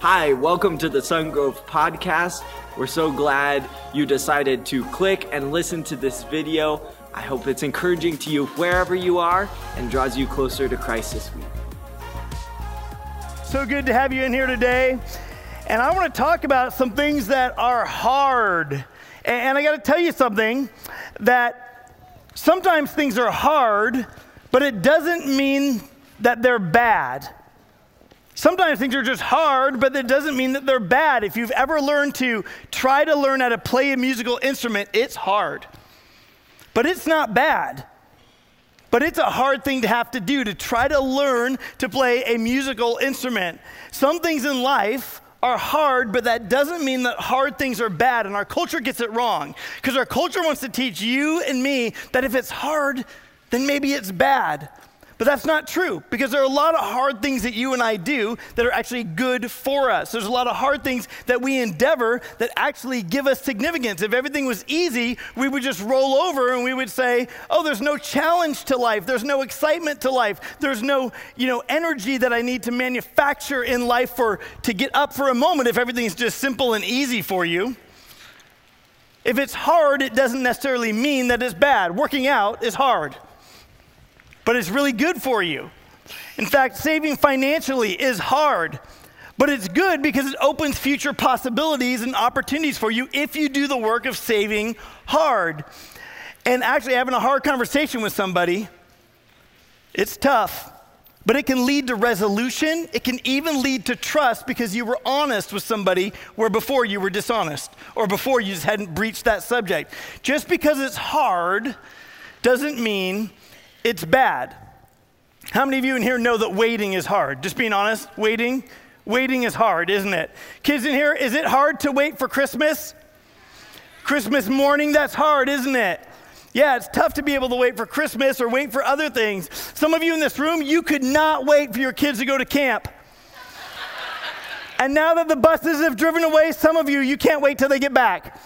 Hi, welcome to the Sungrove Podcast. We're so glad you decided to click and listen to this video. I hope it's encouraging to you wherever you are and draws you closer to Christ this week. So good to have you in here today. And I want to talk about some things that are hard. And I got to tell you something that sometimes things are hard, but it doesn't mean that they're bad. Sometimes things are just hard, but that doesn't mean that they're bad. If you've ever learned to try to learn how to play a musical instrument, it's hard. But it's not bad. But it's a hard thing to have to do to try to learn to play a musical instrument. Some things in life are hard, but that doesn't mean that hard things are bad. And our culture gets it wrong because our culture wants to teach you and me that if it's hard, then maybe it's bad. But that's not true because there are a lot of hard things that you and I do that are actually good for us. There's a lot of hard things that we endeavor that actually give us significance. If everything was easy, we would just roll over and we would say, "Oh, there's no challenge to life. There's no excitement to life. There's no, you know, energy that I need to manufacture in life for to get up for a moment if everything's just simple and easy for you." If it's hard, it doesn't necessarily mean that it's bad. Working out is hard but it's really good for you. In fact, saving financially is hard, but it's good because it opens future possibilities and opportunities for you if you do the work of saving hard. And actually, having a hard conversation with somebody, it's tough, but it can lead to resolution. It can even lead to trust because you were honest with somebody where before you were dishonest or before you just hadn't breached that subject. Just because it's hard doesn't mean it's bad. How many of you in here know that waiting is hard? Just being honest, waiting, waiting is hard, isn't it? Kids in here, is it hard to wait for Christmas? Christmas morning, that's hard, isn't it? Yeah, it's tough to be able to wait for Christmas or wait for other things. Some of you in this room, you could not wait for your kids to go to camp. and now that the buses have driven away, some of you, you can't wait till they get back.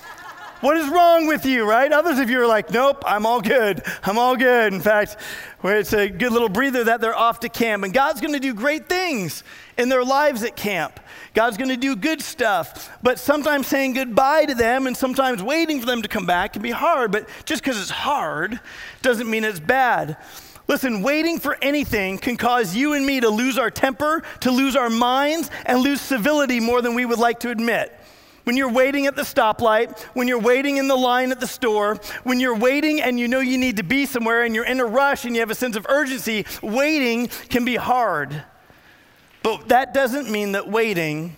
What is wrong with you, right? Others of you are like, nope, I'm all good. I'm all good. In fact, it's a good little breather that they're off to camp. And God's going to do great things in their lives at camp. God's going to do good stuff. But sometimes saying goodbye to them and sometimes waiting for them to come back can be hard. But just because it's hard doesn't mean it's bad. Listen, waiting for anything can cause you and me to lose our temper, to lose our minds, and lose civility more than we would like to admit. When you're waiting at the stoplight, when you're waiting in the line at the store, when you're waiting and you know you need to be somewhere and you're in a rush and you have a sense of urgency, waiting can be hard. But that doesn't mean that waiting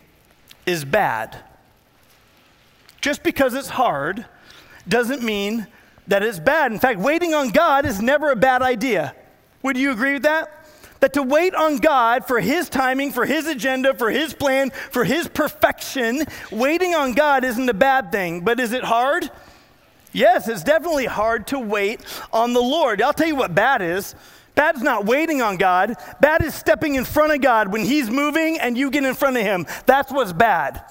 is bad. Just because it's hard doesn't mean that it's bad. In fact, waiting on God is never a bad idea. Would you agree with that? That to wait on God for His timing, for His agenda, for His plan, for His perfection, waiting on God isn't a bad thing. But is it hard? Yes, it's definitely hard to wait on the Lord. I'll tell you what bad is. Bad is not waiting on God. Bad is stepping in front of God when He's moving and you get in front of Him. That's what's bad.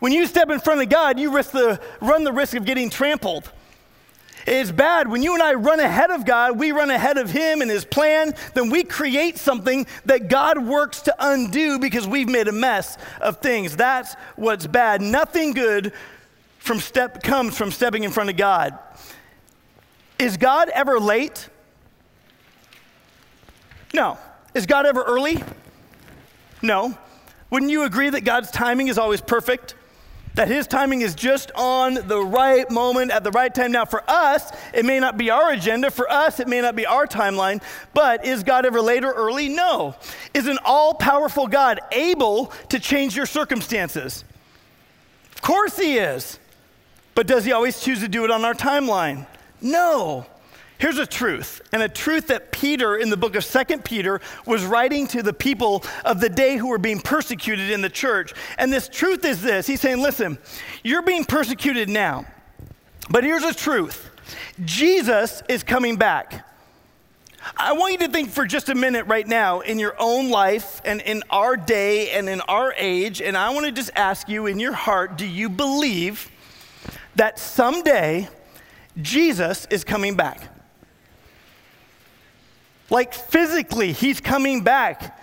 When you step in front of God, you risk the, run the risk of getting trampled. It's bad. When you and I run ahead of God, we run ahead of Him and His plan, then we create something that God works to undo because we've made a mess of things. That's what's bad. Nothing good from step comes from stepping in front of God. Is God ever late? No. Is God ever early? No. Wouldn't you agree that God's timing is always perfect? That his timing is just on the right moment at the right time. Now, for us, it may not be our agenda. For us, it may not be our timeline. But is God ever late or early? No. Is an all powerful God able to change your circumstances? Of course, he is. But does he always choose to do it on our timeline? No. Here's a truth, and a truth that Peter in the book of Second Peter was writing to the people of the day who were being persecuted in the church. And this truth is this He's saying, listen, you're being persecuted now, but here's a truth Jesus is coming back. I want you to think for just a minute right now in your own life and in our day and in our age, and I want to just ask you in your heart do you believe that someday Jesus is coming back? Like physically, he's coming back.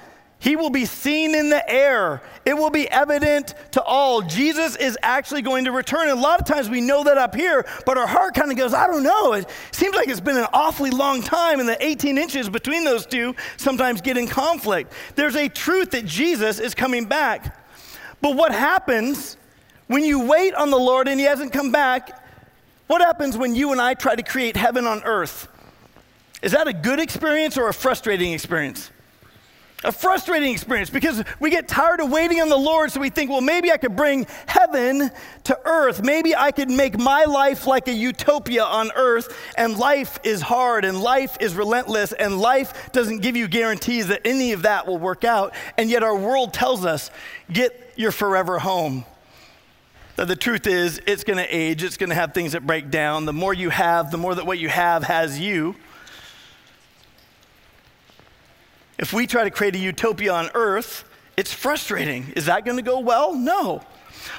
He will be seen in the air. It will be evident to all. Jesus is actually going to return. And a lot of times we know that up here, but our heart kind of goes, I don't know. It seems like it's been an awfully long time, and the 18 inches between those two sometimes get in conflict. There's a truth that Jesus is coming back. But what happens when you wait on the Lord and He hasn't come back? What happens when you and I try to create heaven on earth? Is that a good experience or a frustrating experience? a frustrating experience because we get tired of waiting on the Lord, so we think, well, maybe I could bring heaven to earth. Maybe I could make my life like a utopia on earth, and life is hard, and life is relentless, and life doesn't give you guarantees that any of that will work out. And yet, our world tells us, get your forever home. That the truth is, it's going to age, it's going to have things that break down. The more you have, the more that what you have has you. If we try to create a utopia on earth, it's frustrating. Is that going to go well? No.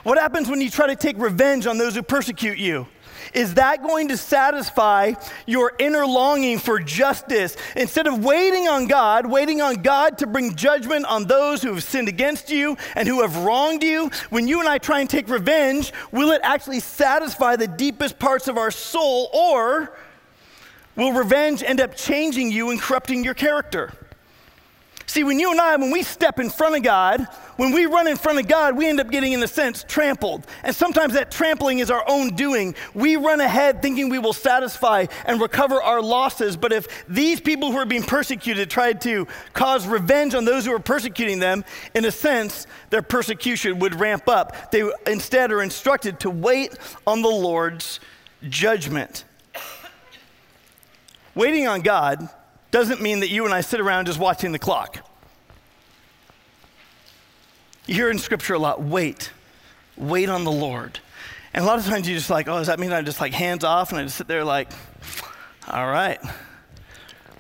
What happens when you try to take revenge on those who persecute you? Is that going to satisfy your inner longing for justice? Instead of waiting on God, waiting on God to bring judgment on those who have sinned against you and who have wronged you, when you and I try and take revenge, will it actually satisfy the deepest parts of our soul, or will revenge end up changing you and corrupting your character? See, when you and I, when we step in front of God, when we run in front of God, we end up getting, in a sense, trampled. And sometimes that trampling is our own doing. We run ahead thinking we will satisfy and recover our losses. But if these people who are being persecuted tried to cause revenge on those who are persecuting them, in a sense, their persecution would ramp up. They instead are instructed to wait on the Lord's judgment. Waiting on God doesn't mean that you and I sit around just watching the clock. You hear in scripture a lot wait, wait on the Lord. And a lot of times you just like, oh, does that mean I'm just like hands off and I just sit there like, all right,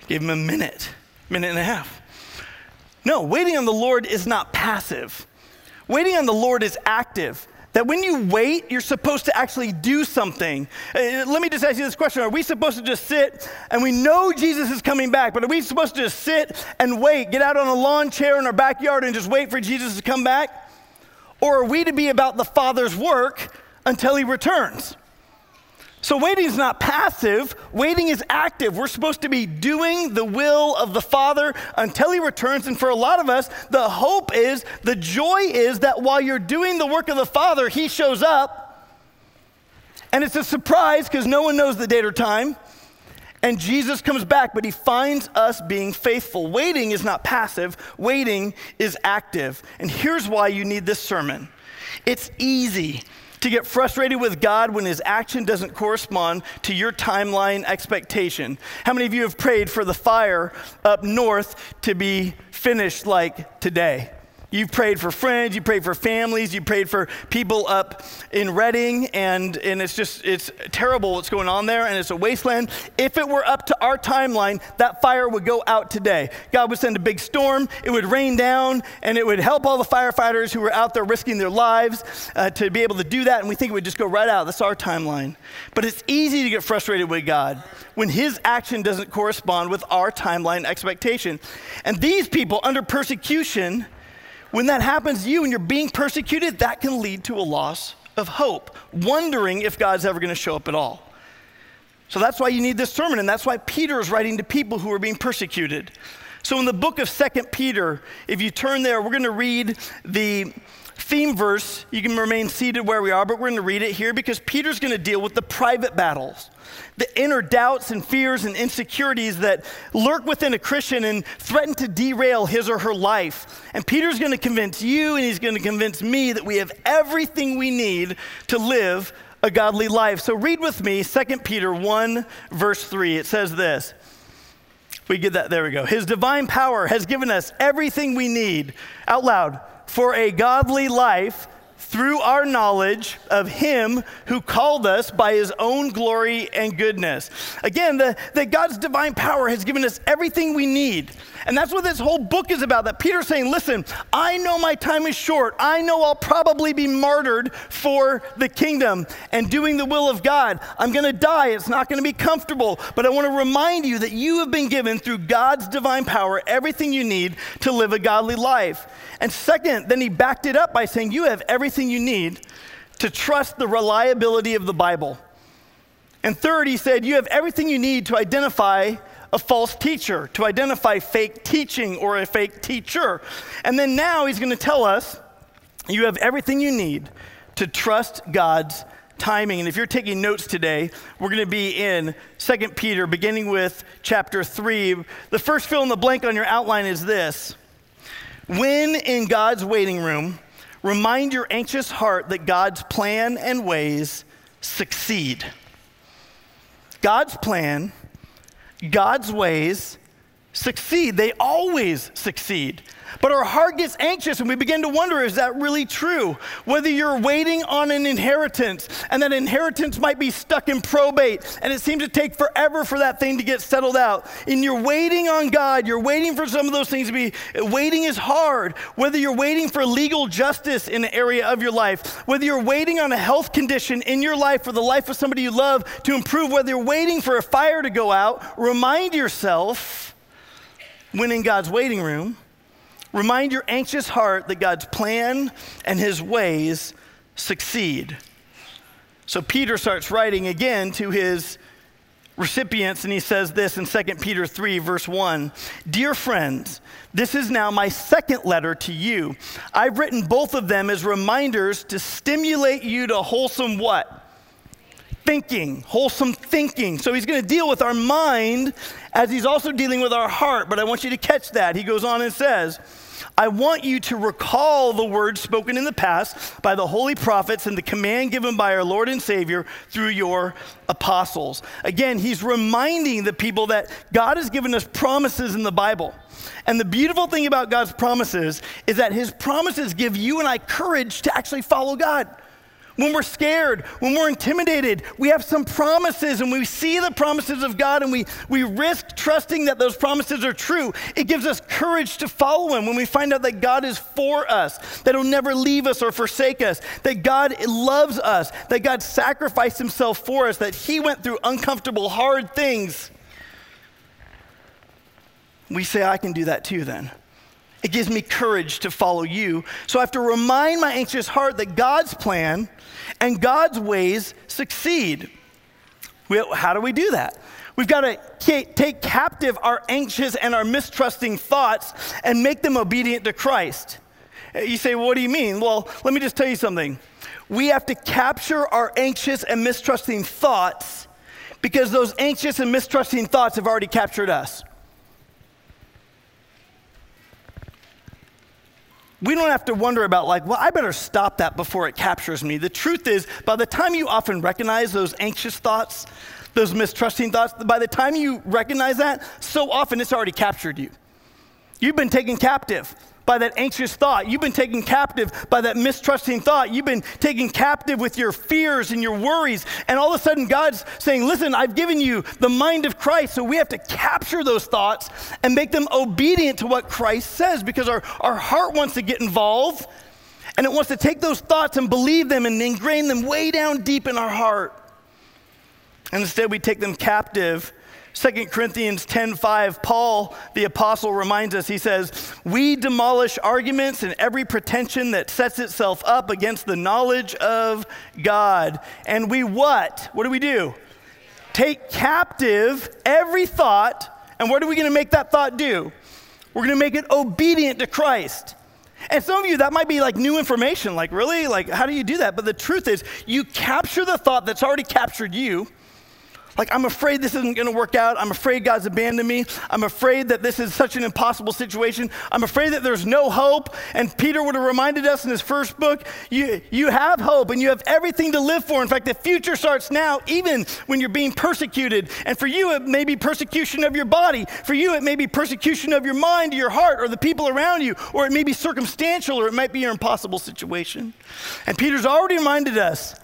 give him a minute, minute and a half. No, waiting on the Lord is not passive. Waiting on the Lord is active. That when you wait, you're supposed to actually do something. Uh, let me just ask you this question Are we supposed to just sit and we know Jesus is coming back, but are we supposed to just sit and wait, get out on a lawn chair in our backyard and just wait for Jesus to come back? Or are we to be about the Father's work until he returns? So, waiting is not passive, waiting is active. We're supposed to be doing the will of the Father until He returns. And for a lot of us, the hope is, the joy is that while you're doing the work of the Father, He shows up. And it's a surprise because no one knows the date or time. And Jesus comes back, but He finds us being faithful. Waiting is not passive, waiting is active. And here's why you need this sermon it's easy to get frustrated with God when his action doesn't correspond to your timeline expectation. How many of you have prayed for the fire up north to be finished like today? You've prayed for friends, you prayed for families, you prayed for people up in Redding, and, and it's just, it's terrible what's going on there, and it's a wasteland. If it were up to our timeline, that fire would go out today. God would send a big storm, it would rain down, and it would help all the firefighters who were out there risking their lives uh, to be able to do that, and we think it would just go right out. That's our timeline. But it's easy to get frustrated with God when His action doesn't correspond with our timeline expectation. And these people, under persecution, when that happens to you and you're being persecuted, that can lead to a loss of hope, wondering if God's ever going to show up at all. So that's why you need this sermon, and that's why Peter is writing to people who are being persecuted. So in the book of Second Peter, if you turn there, we're going to read the theme verse. You can remain seated where we are, but we're going to read it here because Peter's going to deal with the private battles, the inner doubts and fears and insecurities that lurk within a Christian and threaten to derail his or her life. And Peter's going to convince you and he's going to convince me that we have everything we need to live a godly life. So read with me 2 Peter 1, verse 3. It says this. We get that, there we go. His divine power has given us everything we need. Out loud for a godly life through our knowledge of Him who called us by His own glory and goodness. Again, the, that God's divine power has given us everything we need. And that's what this whole book is about. That Peter's saying, listen, I know my time is short. I know I'll probably be martyred for the kingdom and doing the will of God. I'm going to die. It's not going to be comfortable. But I want to remind you that you have been given through God's divine power everything you need to live a godly life. And second, then he backed it up by saying, You have everything you need to trust the reliability of the Bible. And third, he said, You have everything you need to identify a false teacher, to identify fake teaching or a fake teacher. And then now he's going to tell us you have everything you need to trust God's timing. And if you're taking notes today, we're going to be in 2 Peter, beginning with chapter 3. The first fill in the blank on your outline is this When in God's waiting room, remind your anxious heart that God's plan and ways succeed. God's plan God's ways succeed. They always succeed. But our heart gets anxious and we begin to wonder is that really true? Whether you're waiting on an inheritance and that inheritance might be stuck in probate and it seems to take forever for that thing to get settled out. And you're waiting on God, you're waiting for some of those things to be, waiting is hard. Whether you're waiting for legal justice in an area of your life, whether you're waiting on a health condition in your life or the life of somebody you love to improve, whether you're waiting for a fire to go out, remind yourself when in God's waiting room Remind your anxious heart that God's plan and his ways succeed. So Peter starts writing again to his recipients, and he says this in 2 Peter 3, verse 1 Dear friends, this is now my second letter to you. I've written both of them as reminders to stimulate you to wholesome what? Thinking, wholesome thinking. So he's going to deal with our mind as he's also dealing with our heart. But I want you to catch that. He goes on and says, I want you to recall the words spoken in the past by the holy prophets and the command given by our Lord and Savior through your apostles. Again, he's reminding the people that God has given us promises in the Bible. And the beautiful thing about God's promises is that his promises give you and I courage to actually follow God when we're scared, when we're intimidated, we have some promises and we see the promises of God and we, we risk trusting that those promises are true. It gives us courage to follow Him when we find out that God is for us, that He'll never leave us or forsake us, that God loves us, that God sacrificed Himself for us, that He went through uncomfortable, hard things. We say, I can do that too then. It gives me courage to follow you. So I have to remind my anxious heart that God's plan and God's ways succeed. How do we do that? We've got to take captive our anxious and our mistrusting thoughts and make them obedient to Christ. You say, well, what do you mean? Well, let me just tell you something. We have to capture our anxious and mistrusting thoughts because those anxious and mistrusting thoughts have already captured us. We don't have to wonder about, like, well, I better stop that before it captures me. The truth is, by the time you often recognize those anxious thoughts, those mistrusting thoughts, by the time you recognize that, so often it's already captured you. You've been taken captive by that anxious thought. You've been taken captive by that mistrusting thought. You've been taken captive with your fears and your worries. And all of a sudden, God's saying, Listen, I've given you the mind of Christ. So we have to capture those thoughts and make them obedient to what Christ says because our, our heart wants to get involved and it wants to take those thoughts and believe them and ingrain them way down deep in our heart. And instead, we take them captive 2 Corinthians 10:5 Paul the apostle reminds us he says we demolish arguments and every pretension that sets itself up against the knowledge of God and we what what do we do take captive every thought and what are we going to make that thought do we're going to make it obedient to Christ and some of you, that might be like new information. Like, really? Like, how do you do that? But the truth is, you capture the thought that's already captured you, Like, I'm afraid this isn't going to work out. I'm afraid God's abandoned me. I'm afraid that this is such an impossible situation. I'm afraid that there's no hope. And Peter would have reminded us in his first book you, you have hope and you have everything to live for. In fact, the future starts now, even when you're being persecuted. And for you, it may be persecution of your body. For you, it may be persecution of your mind, your heart, or the people around you. Or it may be circumstantial, or it might be your impossible situation. And Peter's already reminded us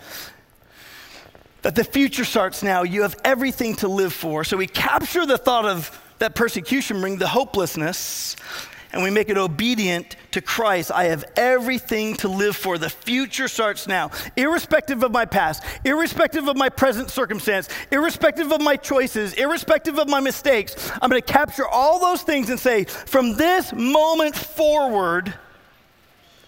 that the future starts now. You have everything to live for. So we capture the thought of that persecution bring the hopelessness and we make it obedient to Christ. I have everything to live for. The future starts now, irrespective of my past, irrespective of my present circumstance, irrespective of my choices, irrespective of my mistakes. I'm going to capture all those things and say, from this moment forward,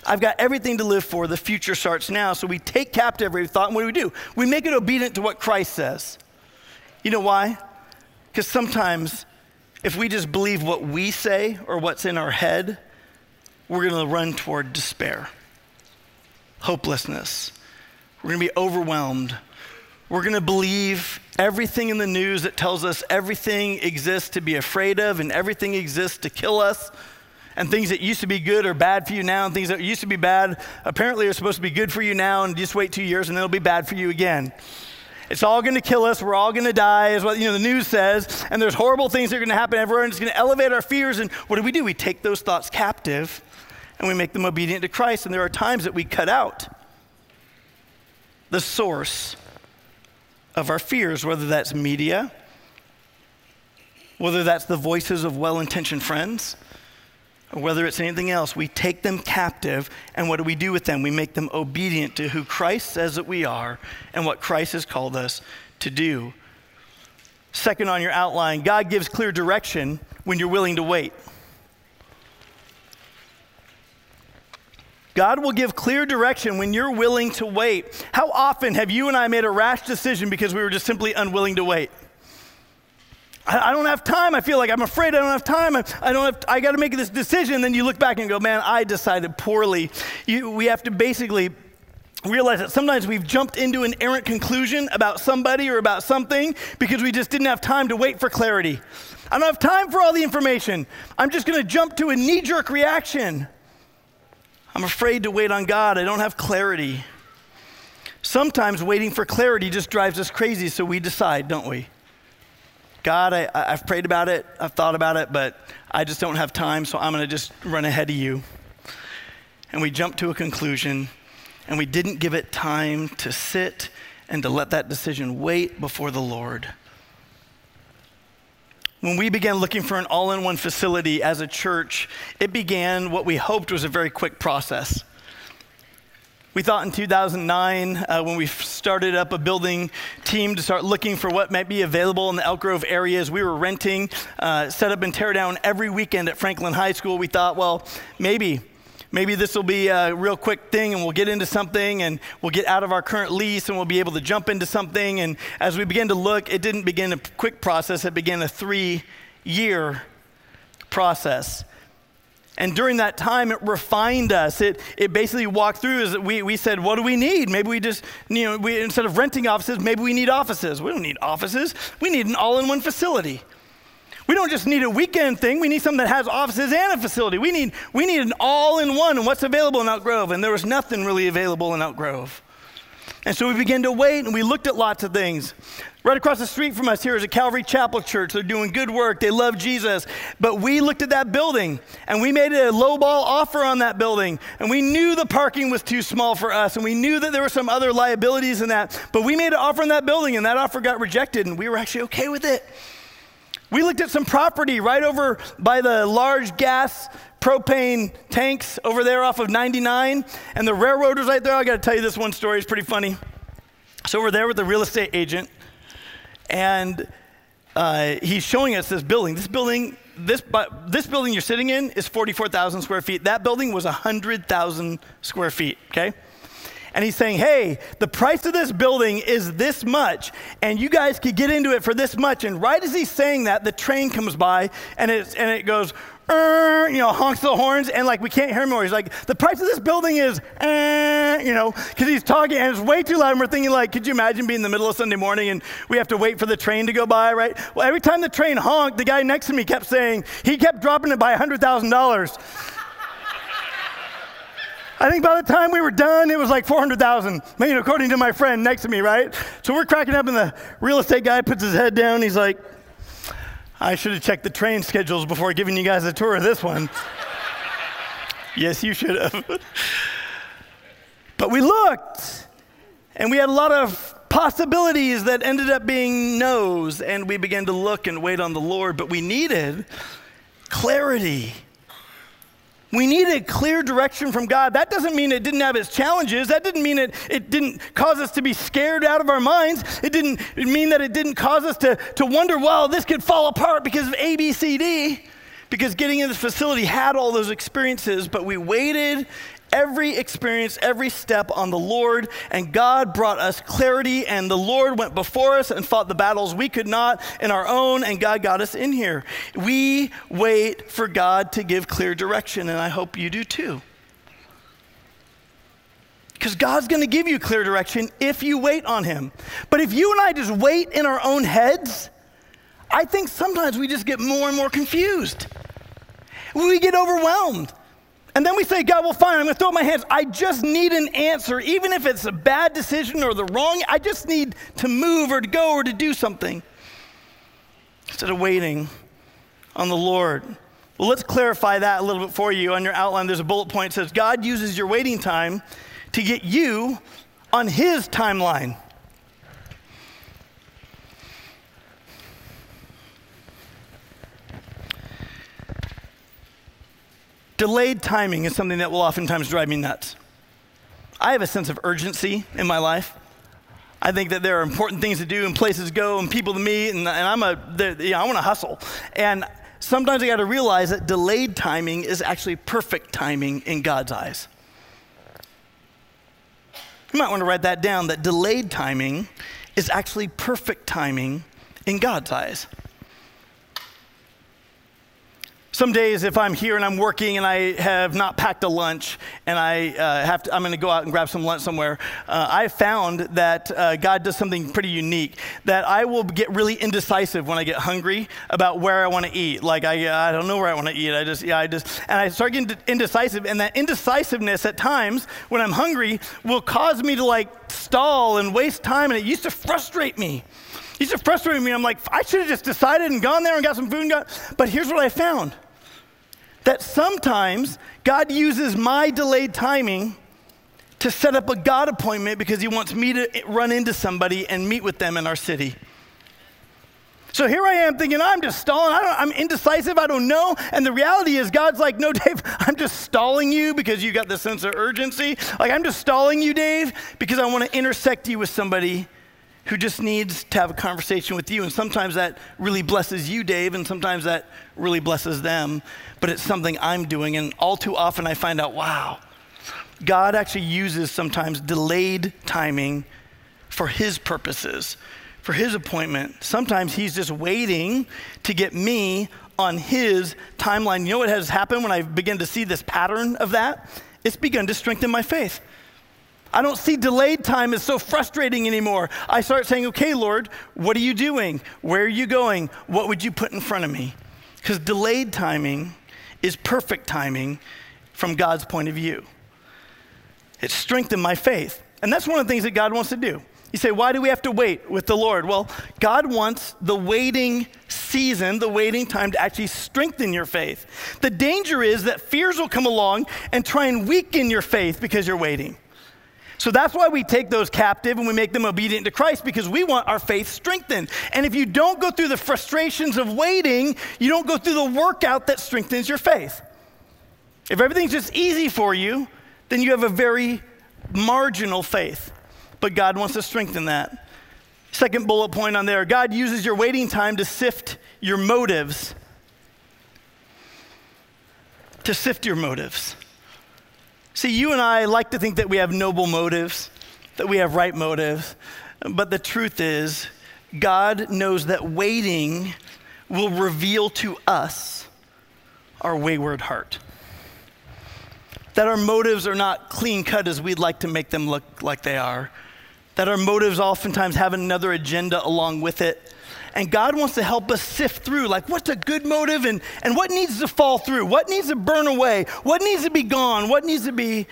I've got everything to live for. The future starts now. So we take captive every thought, and what do we do? We make it obedient to what Christ says. You know why? Because sometimes if we just believe what we say or what's in our head, we're going to run toward despair, hopelessness. We're going to be overwhelmed. We're going to believe everything in the news that tells us everything exists to be afraid of and everything exists to kill us and things that used to be good are bad for you now, and things that used to be bad apparently are supposed to be good for you now, and just wait two years and it'll be bad for you again. It's all going to kill us. We're all going to die, is what you know the news says. And there's horrible things that are going to happen everywhere, and it's going to elevate our fears. And what do we do? We take those thoughts captive, and we make them obedient to Christ. And there are times that we cut out the source of our fears, whether that's media, whether that's the voices of well-intentioned friends whether it's anything else, we take them captive, and what do we do with them? We make them obedient to who Christ says that we are and what Christ has called us to do. Second on your outline, God gives clear direction when you're willing to wait. God will give clear direction when you're willing to wait. How often have you and I made a rash decision because we were just simply unwilling to wait? I, don't have time. I feel like I'm afraid I don't have time. I, I don't have, I got to make this decision. Then you look back and go, man, I decided poorly. You, we have to basically realize that sometimes we've jumped into an errant conclusion about somebody or about something because we just didn't have time to wait for clarity. I don't have time for all the information. I'm just going to jump to a knee jerk reaction. I'm afraid to wait on God. I don't have clarity. Sometimes waiting for clarity just drives us crazy, so we decide, don't we? God, I, I've prayed about it, I've thought about it, but I just don't have time, so I'm going to just run ahead of you. And we jumped to a conclusion, and we didn't give it time to sit and to let that decision wait before the Lord. When we began looking for an all in one facility as a church, it began what we hoped was a very quick process. We thought in 2009, uh, when we started up a building team to start looking for what might be available in the Elk Grove areas, we were renting, uh, set up and tear down every weekend at Franklin High School. We thought, well, maybe, maybe this will be a real quick thing and we'll get into something and we'll get out of our current lease and we'll be able to jump into something. And as we began to look, it didn't begin a quick process, it began a three year process. And during that time, it refined us. It, it basically walked through as we, we said, what do we need? Maybe we just, you know, we, instead of renting offices, maybe we need offices. We don't need offices. We need an all in one facility. We don't just need a weekend thing. We need something that has offices and a facility. We need, we need an all in one and what's available in Elk Grove. And there was nothing really available in Elk Grove. And so we began to wait and we looked at lots of things. Right across the street from us here is a Calvary Chapel Church. They're doing good work. They love Jesus. But we looked at that building and we made a lowball offer on that building. And we knew the parking was too small for us. And we knew that there were some other liabilities in that. But we made an offer on that building and that offer got rejected. And we were actually okay with it. We looked at some property right over by the large gas propane tanks over there off of 99. And the railroad was right there. I got to tell you this one story. It's pretty funny. So we're there with the real estate agent, and uh, he's showing us this building. This building, this, this building you're sitting in is 44,000 square feet. That building was 100,000 square feet, okay? and he's saying, hey, the price of this building is this much, and you guys could get into it for this much. And right as he's saying that, the train comes by and, it's, and it goes "Er," you know, honks the horns, and like we can't hear him anymore. He's like, the price of this building is, "Er," you know, because he's talking and it's way too loud. And we're thinking, like, could you imagine being in the middle of Sunday morning and we have to wait for the train to go by, right? Well, every time the train honked, the guy next to me kept saying, he kept dropping it by $100,000. I think by the time we were done, it was like 400,000, I mean, according to my friend next to me, right? So we're cracking up, and the real estate guy puts his head down. He's like, I should have checked the train schedules before giving you guys a tour of this one. yes, you should have. but we looked, and we had a lot of possibilities that ended up being no's, and we began to look and wait on the Lord, but we needed clarity. We needed clear direction from God. That doesn't mean it didn't have its challenges. That didn't mean it, it didn't cause us to be scared out of our minds. It didn't mean that it didn't cause us to, to wonder, well, this could fall apart because of A, B, C, D. Because getting in this facility had all those experiences, but we waited every experience, every step on the Lord, and God brought us clarity, and the Lord went before us and fought the battles we could not in our own, and God got us in here. We wait for God to give clear direction, and I hope you do too. Because God's going to give you clear direction if you wait on Him. But if you and I just wait in our own heads, I think sometimes we just get more and more confused. We get overwhelmed. And then we say, God, well, fine, I'm going to throw up my hands. I just need an answer, even if it's a bad decision or the wrong. I just need to move or to go or to do something instead of waiting on the Lord. Well, let's clarify that a little bit for you. On your outline, there's a bullet point that says, God uses your waiting time to get you on His timeline. Delayed timing is something that will oftentimes drive me nuts. I have a sense of urgency in my life. I think that there are important things to do and places to go and people to meet, and, and I'm a, you know, I want to hustle. And sometimes I got to realize that delayed timing is actually perfect timing in God's eyes. You might want to write that down that delayed timing is actually perfect timing in God's eyes. Some days, if I'm here and I'm working and I have not packed a lunch and I uh, have to, I'm going to go out and grab some lunch somewhere, uh, I found that uh, God does something pretty unique. That I will get really indecisive when I get hungry about where I want to eat. Like I, I don't know where I want to eat. I just, yeah, I just, and I start getting indecisive. And that indecisiveness at times when I'm hungry will cause me to like stall and waste time. And it used to frustrate me. It used to frustrate me. I'm like, I should have just decided and gone there and got some food and got. But here's what I found that sometimes God uses my delayed timing to set up a God appointment because he wants me to run into somebody and meet with them in our city. So here I am thinking, I'm just stalling. I am indecisive. I don't know. And the reality is, God's like, no, Dave, I'm just stalling you because you got this sense of urgency. Like, I'm just stalling you, Dave, because I want to intersect you with somebody who just needs to have a conversation with you. And sometimes that really blesses you, Dave, and sometimes that really blesses them. But it's something I'm doing. And all too often I find out, wow, God actually uses sometimes delayed timing for his purposes, for his appointment. Sometimes he's just waiting to get me on his timeline. You know what has happened when I begin to see this pattern of that? It's begun to strengthen my faith. I don't see delayed time as so frustrating anymore. I start saying, okay, Lord, what are you doing? Where are you going? What would you put in front of me? Because delayed timing is perfect timing from God's point of view. It strengthened my faith. And that's one of the things that God wants to do. You say, why do we have to wait with the Lord? Well, God wants the waiting season, the waiting time to actually strengthen your faith. The danger is that fears will come along and try and weaken your faith because you're waiting. So that's why we take those captive and we make them obedient to Christ because we want our faith strengthened. And if you don't go through the frustrations of waiting, you don't go through the workout that strengthens your faith. If everything's just easy for you, then you have a very marginal faith. But God wants to strengthen that. Second bullet point on there God uses your waiting time to sift your motives. To sift your motives. See, you and I like to think that we have noble motives, that we have right motives, but the truth is, God knows that waiting will reveal to us our wayward heart. That our motives are not clean cut as we'd like to make them look like they are. That our motives oftentimes have another agenda along with it. And God wants to help us sift through like what's a good motive and, and what needs to fall through, what needs to burn away, what needs to be gone, what needs to be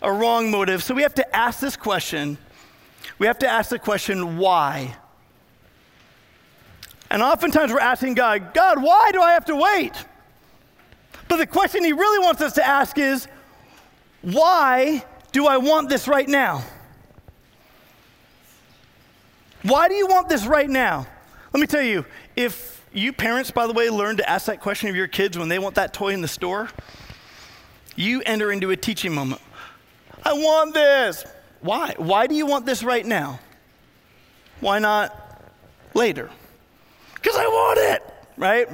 a wrong motive. So we have to ask this question. We have to ask the question, why? And oftentimes we're asking God, God, why do I have to wait? But the question he really wants us to ask is, why do I want this right now? Why do you want this right now? Let me tell you, if you parents, by the way, learn to ask that question of your kids when they want that toy in the store, you enter into a teaching moment. I want this. Why? Why do you want this right now? Why not later? Because I want it, right?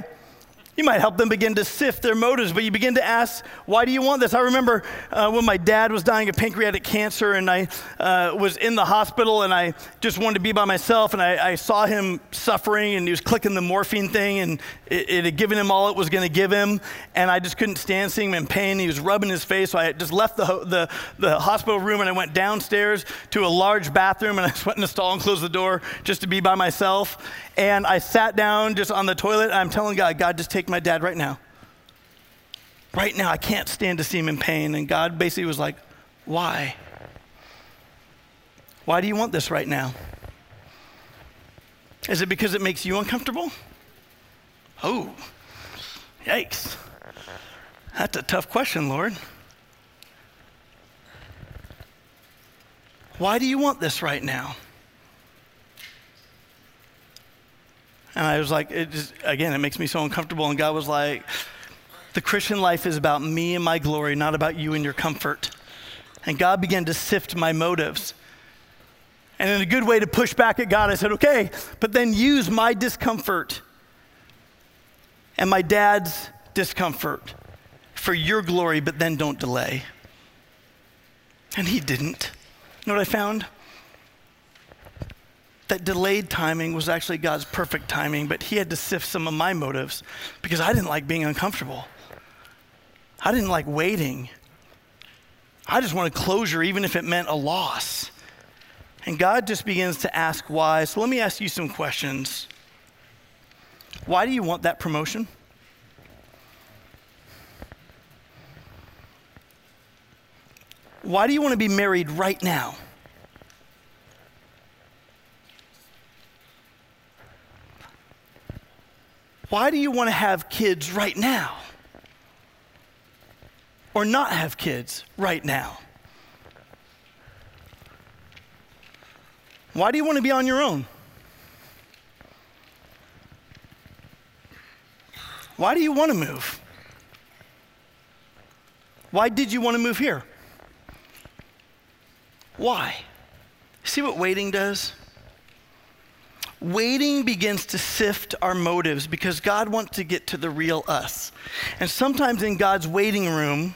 You might help them begin to sift their motives, but you begin to ask, why do you want this? I remember uh, when my dad was dying of pancreatic cancer and I uh, was in the hospital and I just wanted to be by myself and I, I saw him suffering and he was clicking the morphine thing and it, it had given him all it was going to give him. And I just couldn't stand seeing him in pain. He was rubbing his face. So I just left the, the, the hospital room and I went downstairs to a large bathroom and I just went in the stall and closed the door just to be by myself. And I sat down just on the toilet and I'm telling God, God, just take my dad right now. Right now, I can't stand to see him in pain. And God basically was like, Why? Why do you want this right now? Is it because it makes you uncomfortable? Oh, yikes. That's a tough question, Lord. Why do you want this right now? And I was like, it just, again, it makes me so uncomfortable. And God was like, the Christian life is about me and my glory, not about you and your comfort. And God began to sift my motives. And in a good way to push back at God, I said, okay, but then use my discomfort and my dad's discomfort for your glory, but then don't delay. And he didn't. You know what I found? That delayed timing was actually God's perfect timing, but He had to sift some of my motives because I didn't like being uncomfortable. I didn't like waiting. I just wanted closure, even if it meant a loss. And God just begins to ask why. So let me ask you some questions. Why do you want that promotion? Why do you want to be married right now? Why do you want to have kids right now? Or not have kids right now? Why do you want to be on your own? Why do you want to move? Why did you want to move here? Why? See what waiting does? Waiting begins to sift our motives because God wants to get to the real us. And sometimes in God's waiting room,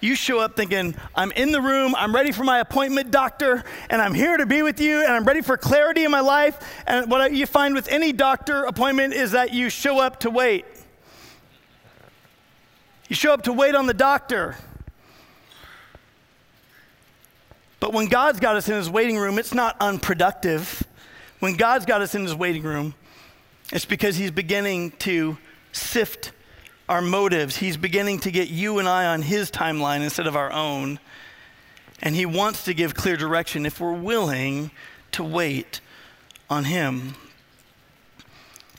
you show up thinking, I'm in the room, I'm ready for my appointment, doctor, and I'm here to be with you, and I'm ready for clarity in my life. And what you find with any doctor appointment is that you show up to wait. You show up to wait on the doctor. But when God's got us in his waiting room, it's not unproductive. When God's got us in his waiting room, it's because he's beginning to sift our motives. He's beginning to get you and I on his timeline instead of our own. And he wants to give clear direction if we're willing to wait on him.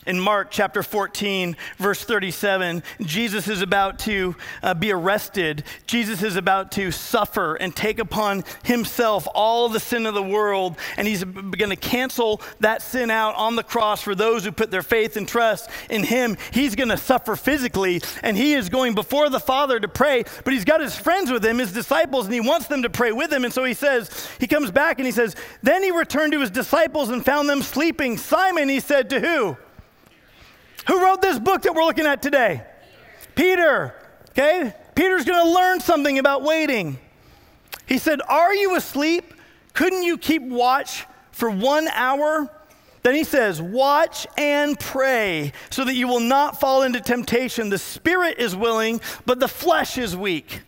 In Mark chapter 14, verse 37, Jesus is about to uh, be arrested. Jesus is about to suffer and take upon himself all the sin of the world. And he's going to cancel that sin out on the cross for those who put their faith and trust in him. He's going to suffer physically, and he is going before the Father to pray. But he's got his friends with him, his disciples, and he wants them to pray with him. And so he says, he comes back and he says, Then he returned to his disciples and found them sleeping. Simon, he said to who? Who wrote this book that we're looking at today? Peter. Okay? Peter's going to learn something about waiting. He said, Are you asleep? Couldn't you keep watch for one hour? Then he says, Watch and pray so that you will not fall into temptation. The spirit is willing, but the flesh is weak.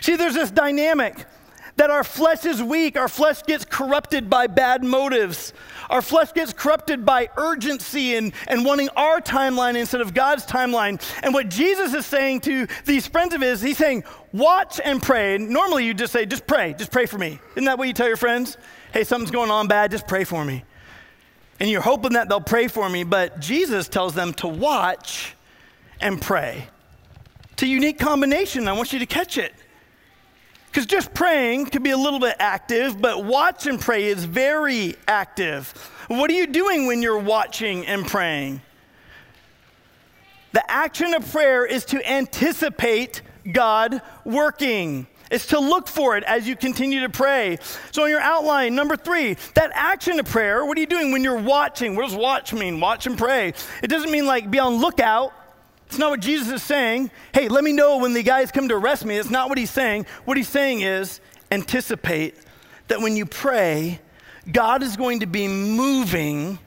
See, there's this dynamic that our flesh is weak. Our flesh gets corrupted by bad motives. Our flesh gets corrupted by urgency and, and wanting our timeline instead of God's timeline. And what Jesus is saying to these friends of his, he's saying, watch and pray. And normally you just say, just pray, just pray for me. Isn't that what you tell your friends? Hey, something's going on bad, just pray for me. And you're hoping that they'll pray for me, but Jesus tells them to watch and pray. It's a unique combination. I want you to catch it. Because just praying can be a little bit active, but watch and pray is very active. What are you doing when you're watching and praying? The action of prayer is to anticipate God working. It's to look for it as you continue to pray. So, in your outline, number three, that action of prayer, what are you doing when you're watching? What does watch mean? Watch and pray. It doesn't mean like be on lookout. It's not what Jesus is saying. Hey, let me know when the guys come to arrest me. It's not what he's saying. What he's saying is anticipate that when you pray, God is going to be moving,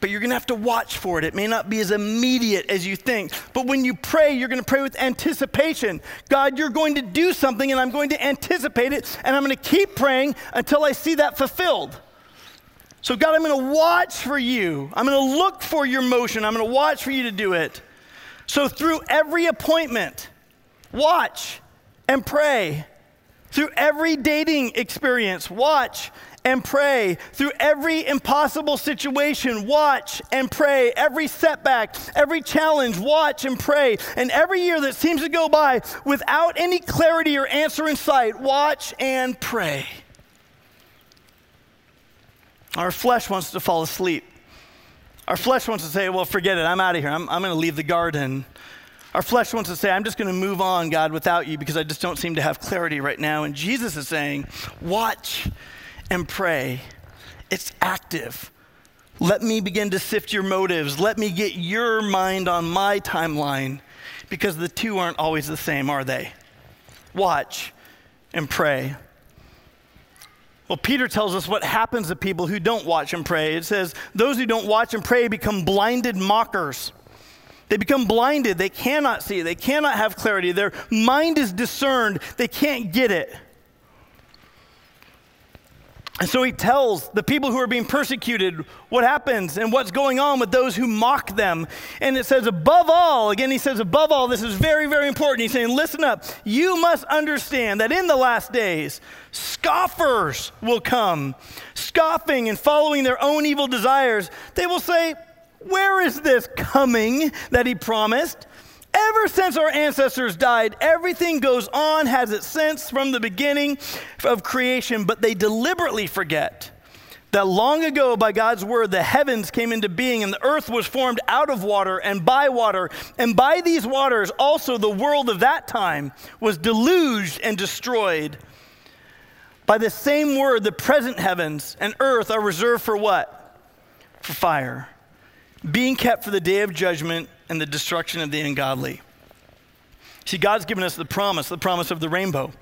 but you're going to have to watch for it. It may not be as immediate as you think. But when you pray, you're going to pray with anticipation. God, you're going to do something, and I'm going to anticipate it, and I'm going to keep praying until I see that fulfilled. So, God, I'm going to watch for you. I'm going to look for your motion. I'm going to watch for you to do it. So, through every appointment, watch and pray. Through every dating experience, watch and pray. Through every impossible situation, watch and pray. Every setback, every challenge, watch and pray. And every year that seems to go by without any clarity or answer in sight, watch and pray. Our flesh wants to fall asleep. Our flesh wants to say, well, forget it, I'm out of here, I'm, I'm going to leave the garden. Our flesh wants to say, I'm just going to move on, God, without you because I just don't seem to have clarity right now. And Jesus is saying, watch and pray. It's active. Let me begin to sift your motives. Let me get your mind on my timeline because the two aren't always the same, are they? Watch and pray. Well, Peter tells us what happens to people who don't watch and pray. It says, Those who don't watch and pray become blinded mockers. They become blinded. They cannot see. They cannot have clarity. Their mind is discerned. They can't get it. And so he tells the people who are being persecuted what happens and what's going on with those who mock them. And it says, above all, again, he says, above all, this is very, very important. He's saying, listen up. You must understand that in the last days, scoffers will come, scoffing and following their own evil desires. They will say, Where is this coming that he promised? Ever since our ancestors died, everything goes on, has its sense from the beginning of creation, but they deliberately forget that long ago, by God's word, the heavens came into being and the earth was formed out of water and by water. And by these waters, also the world of that time was deluged and destroyed. By the same word, the present heavens and earth are reserved for what? For fire, being kept for the day of judgment and the destruction of the ungodly. See, God's given us the promise, the promise of the rainbow.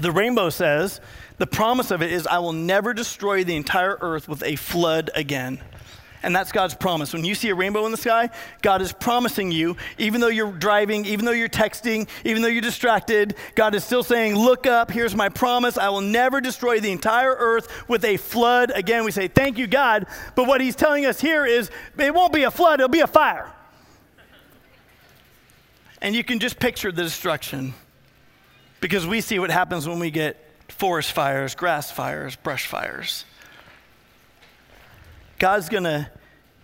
The rainbow says, the promise of it is, I will never destroy the entire earth with a flood again. And that's God's promise. When you see a rainbow in the sky, God is promising you, even though you're driving, even though you're texting, even though you're distracted, God is still saying, Look up, here's my promise. I will never destroy the entire earth with a flood. Again, we say, Thank you, God. But what he's telling us here is, it won't be a flood, it'll be a fire. And you can just picture the destruction because we see what happens when we get forest fires, grass fires, brush fires. God's going to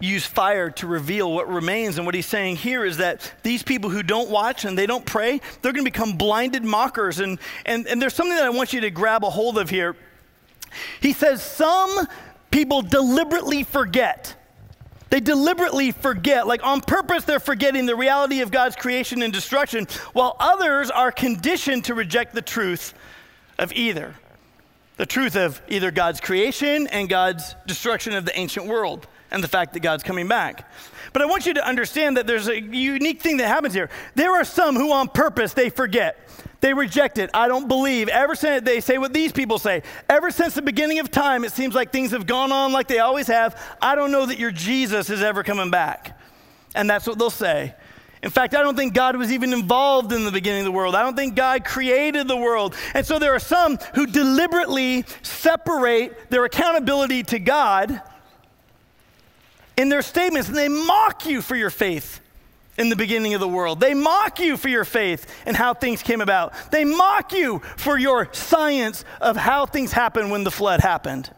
use fire to reveal what remains. And what he's saying here is that these people who don't watch and they don't pray, they're going to become blinded mockers. And, and, and there's something that I want you to grab a hold of here. He says, Some people deliberately forget they deliberately forget, like on purpose, they're forgetting the reality of God's creation and destruction, while others are conditioned to reject the truth of either. The truth of either God's creation and God's destruction of the ancient world and the fact that God's coming back. But I want you to understand that there's a unique thing that happens here. There are some who on purpose they forget. They reject it. I don't believe. Ever since they say what these people say, ever since the beginning of time, it seems like things have gone on like they always have. I don't know that your Jesus is ever coming back. And that's what they'll say. In fact, I don't think God was even involved in the beginning of the world. I don't think God created the world. And so there are some who deliberately separate their accountability to God in their statements, and they mock you for your faith in the beginning of the world. They mock you for your faith and how things came about. They mock you for your science of how things happened when the flood happened.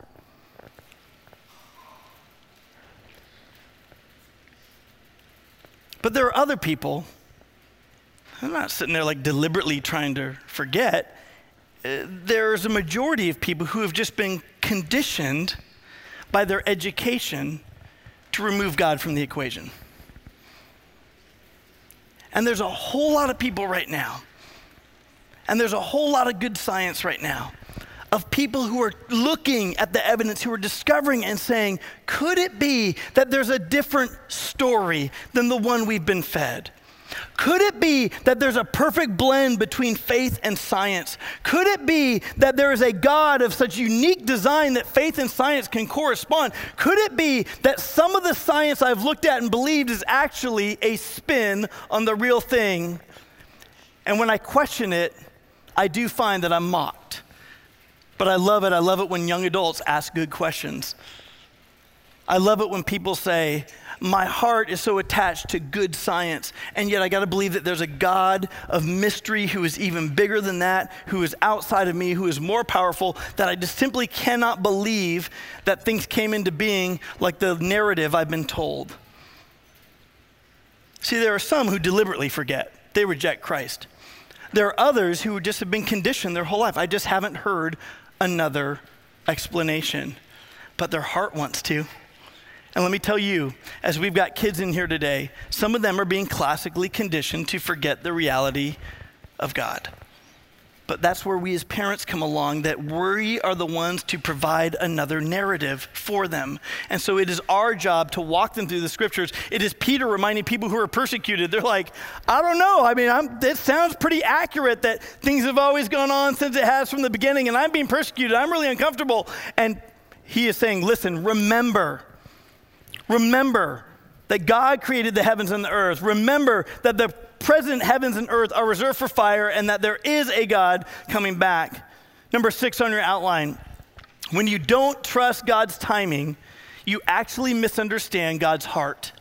But there are other people, I'm not sitting there like deliberately trying to forget. Uh, there's a majority of people who have just been conditioned by their education to remove God from the equation. And there's a whole lot of people right now, and there's a whole lot of good science right now of people who are looking at the evidence, who are discovering and saying, could it be that there's a different story than the one we've been fed? Could it be that there's a perfect blend between faith and science? Could it be that there is a God of such unique design that faith and science can correspond? Could it be that some of the science I've looked at and believed is actually a spin on the real thing? And when I question it, I do find that I'm mocked. But I love it. I love it when young adults ask good questions. I love it when people say, my heart is so attached to good science, and yet I got to believe that there's a God of mystery who is even bigger than that, who is outside of me, who is more powerful, that I just simply cannot believe that things came into being like the narrative I've been told. See, there are some who deliberately forget, they reject Christ. There are others who just have been conditioned their whole life. I just haven't heard another explanation, but their heart wants to. And let me tell you, as we've got kids in here today, some of them are being classically conditioned to forget the reality of God. But that's where we as parents come along, that we are the ones to provide another narrative for them. And so it is our job to walk them through the scriptures. It is Peter reminding people who are persecuted. They're like, I don't know. I mean, I'm, it sounds pretty accurate that things have always gone on since it has from the beginning, and I'm being persecuted. I'm really uncomfortable. And he is saying, listen, remember Remember that God created the heavens and the earth. Remember that the present heavens and earth are reserved for fire and that there is a God coming back. Number six on your outline when you don't trust God's timing, you actually misunderstand God's heart.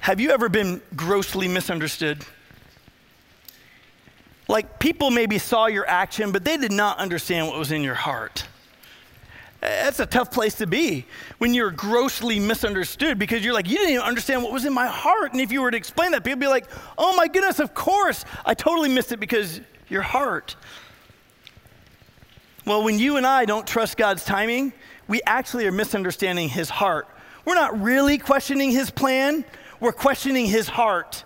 Have you ever been grossly misunderstood? Like people maybe saw your action, but they did not understand what was in your heart. That's a tough place to be when you're grossly misunderstood because you're like, you didn't even understand what was in my heart. And if you were to explain that, people would be like, oh my goodness, of course. I totally missed it because your heart. Well, when you and I don't trust God's timing, we actually are misunderstanding his heart. We're not really questioning his plan, we're questioning his heart.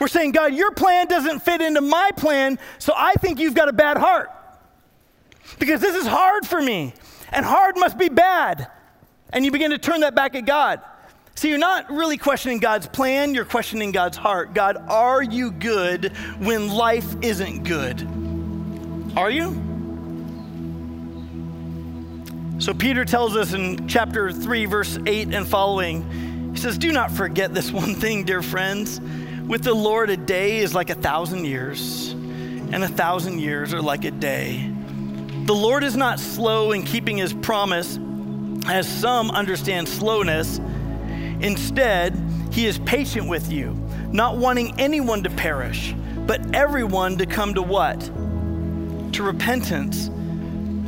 We're saying, God, your plan doesn't fit into my plan, so I think you've got a bad heart. Because this is hard for me, and hard must be bad. And you begin to turn that back at God. So you're not really questioning God's plan, you're questioning God's heart. God, are you good when life isn't good? Are you? So Peter tells us in chapter 3, verse 8 and following, he says, Do not forget this one thing, dear friends with the Lord, a day is like a thousand years, and a thousand years are like a day. The Lord is not slow in keeping his promise, as some understand slowness. Instead, he is patient with you, not wanting anyone to perish, but everyone to come to what? To repentance.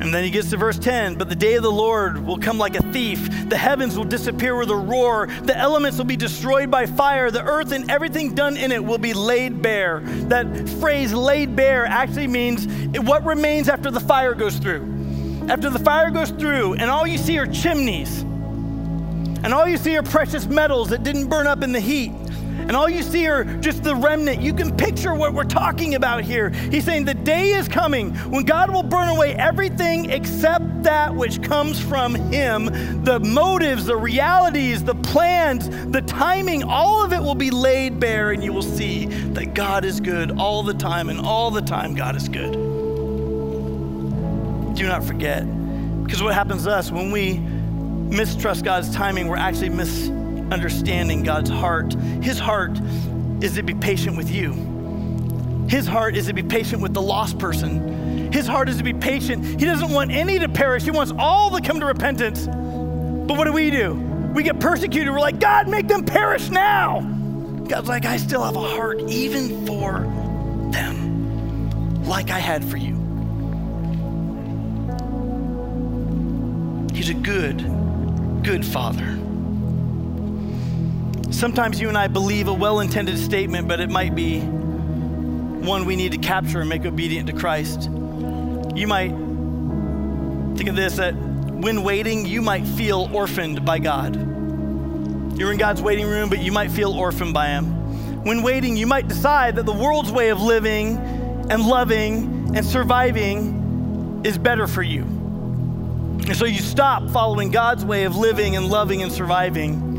And then he gets to verse 10 But the day of the Lord will come like a thief. The heavens will disappear with a roar. The elements will be destroyed by fire. The earth and everything done in it will be laid bare. That phrase, laid bare, actually means what remains after the fire goes through. After the fire goes through, and all you see are chimneys, and all you see are precious metals that didn't burn up in the heat and all you see are just the remnant. You can picture what we're talking about here. He's saying the day is coming when God will burn away everything except that which comes from Him, the motives, the realities, the plans, the timing, all of it will be laid bare, and you will see that God is good all the time, and all the time, God is good. Do not forget. Because what happens to us when we mistrust God's timing, we're actually misunderstanding God's heart. His heart is to be patient with you. His heart is to be patient with the lost person. His heart is to be patient. He doesn't want any to perish. He wants all to come to repentance. But what do we do? We get persecuted. We're like, God, make them perish now. God's like, I still have a heart even for them, like I had for you. He's a good, good father. Sometimes you and I believe a well intended statement, but it might be one we need to capture and make obedient to Christ. You might think of this that when waiting, you might feel orphaned by God. You're in God's waiting room, but you might feel orphaned by Him. When waiting, you might decide that the world's way of living and loving and surviving is better for you. And so you stop following God's way of living and loving and surviving,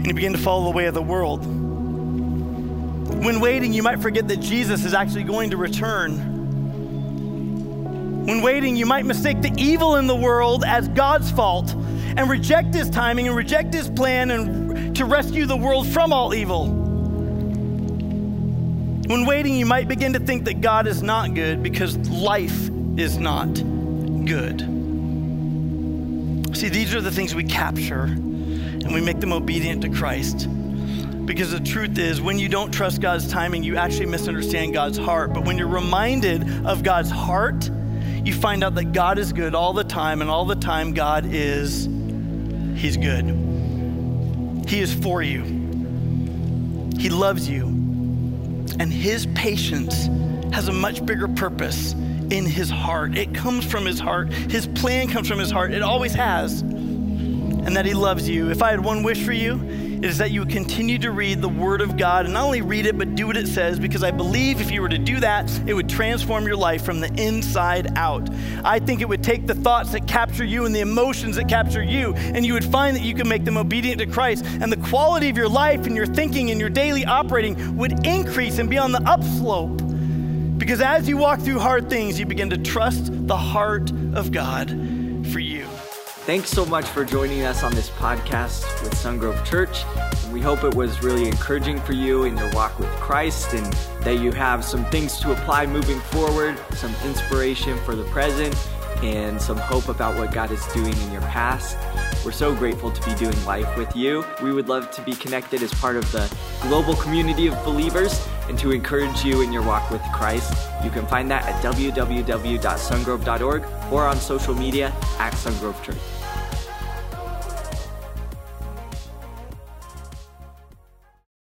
and you begin to follow the way of the world. When waiting, you might forget that Jesus is actually going to return. When waiting, you might mistake the evil in the world as God's fault and reject his timing and reject his plan and to rescue the world from all evil. When waiting, you might begin to think that God is not good because life is not good. See, these are the things we capture and we make them obedient to Christ. Because the truth is, when you don't trust God's timing, you actually misunderstand God's heart. But when you're reminded of God's heart, you find out that God is good all the time, and all the time, God is, He's good. He is for you, He loves you, and His patience has a much bigger purpose in his heart. It comes from his heart. His plan comes from his heart. It always has. And that he loves you. If I had one wish for you, it is that you continue to read the Word of God and not only read it, but do what it says, because I believe if you were to do that, it would transform your life from the inside out. I think it would take the thoughts that capture you and the emotions that capture you, and you would find that you can make them obedient to Christ. And the quality of your life and your thinking and your daily operating would increase and be on the upslope. Because as you walk through hard things, you begin to trust the heart of God for you. Thanks so much for joining us on this podcast with Sungrove Church. We hope it was really encouraging for you in your walk with Christ and that you have some things to apply moving forward, some inspiration for the present, and some hope about what God is doing in your past. We're so grateful to be doing life with you. We would love to be connected as part of the global community of believers and to encourage you in your walk with Christ. You can find that at www.sungrove.org or on social media at Sungrove Church.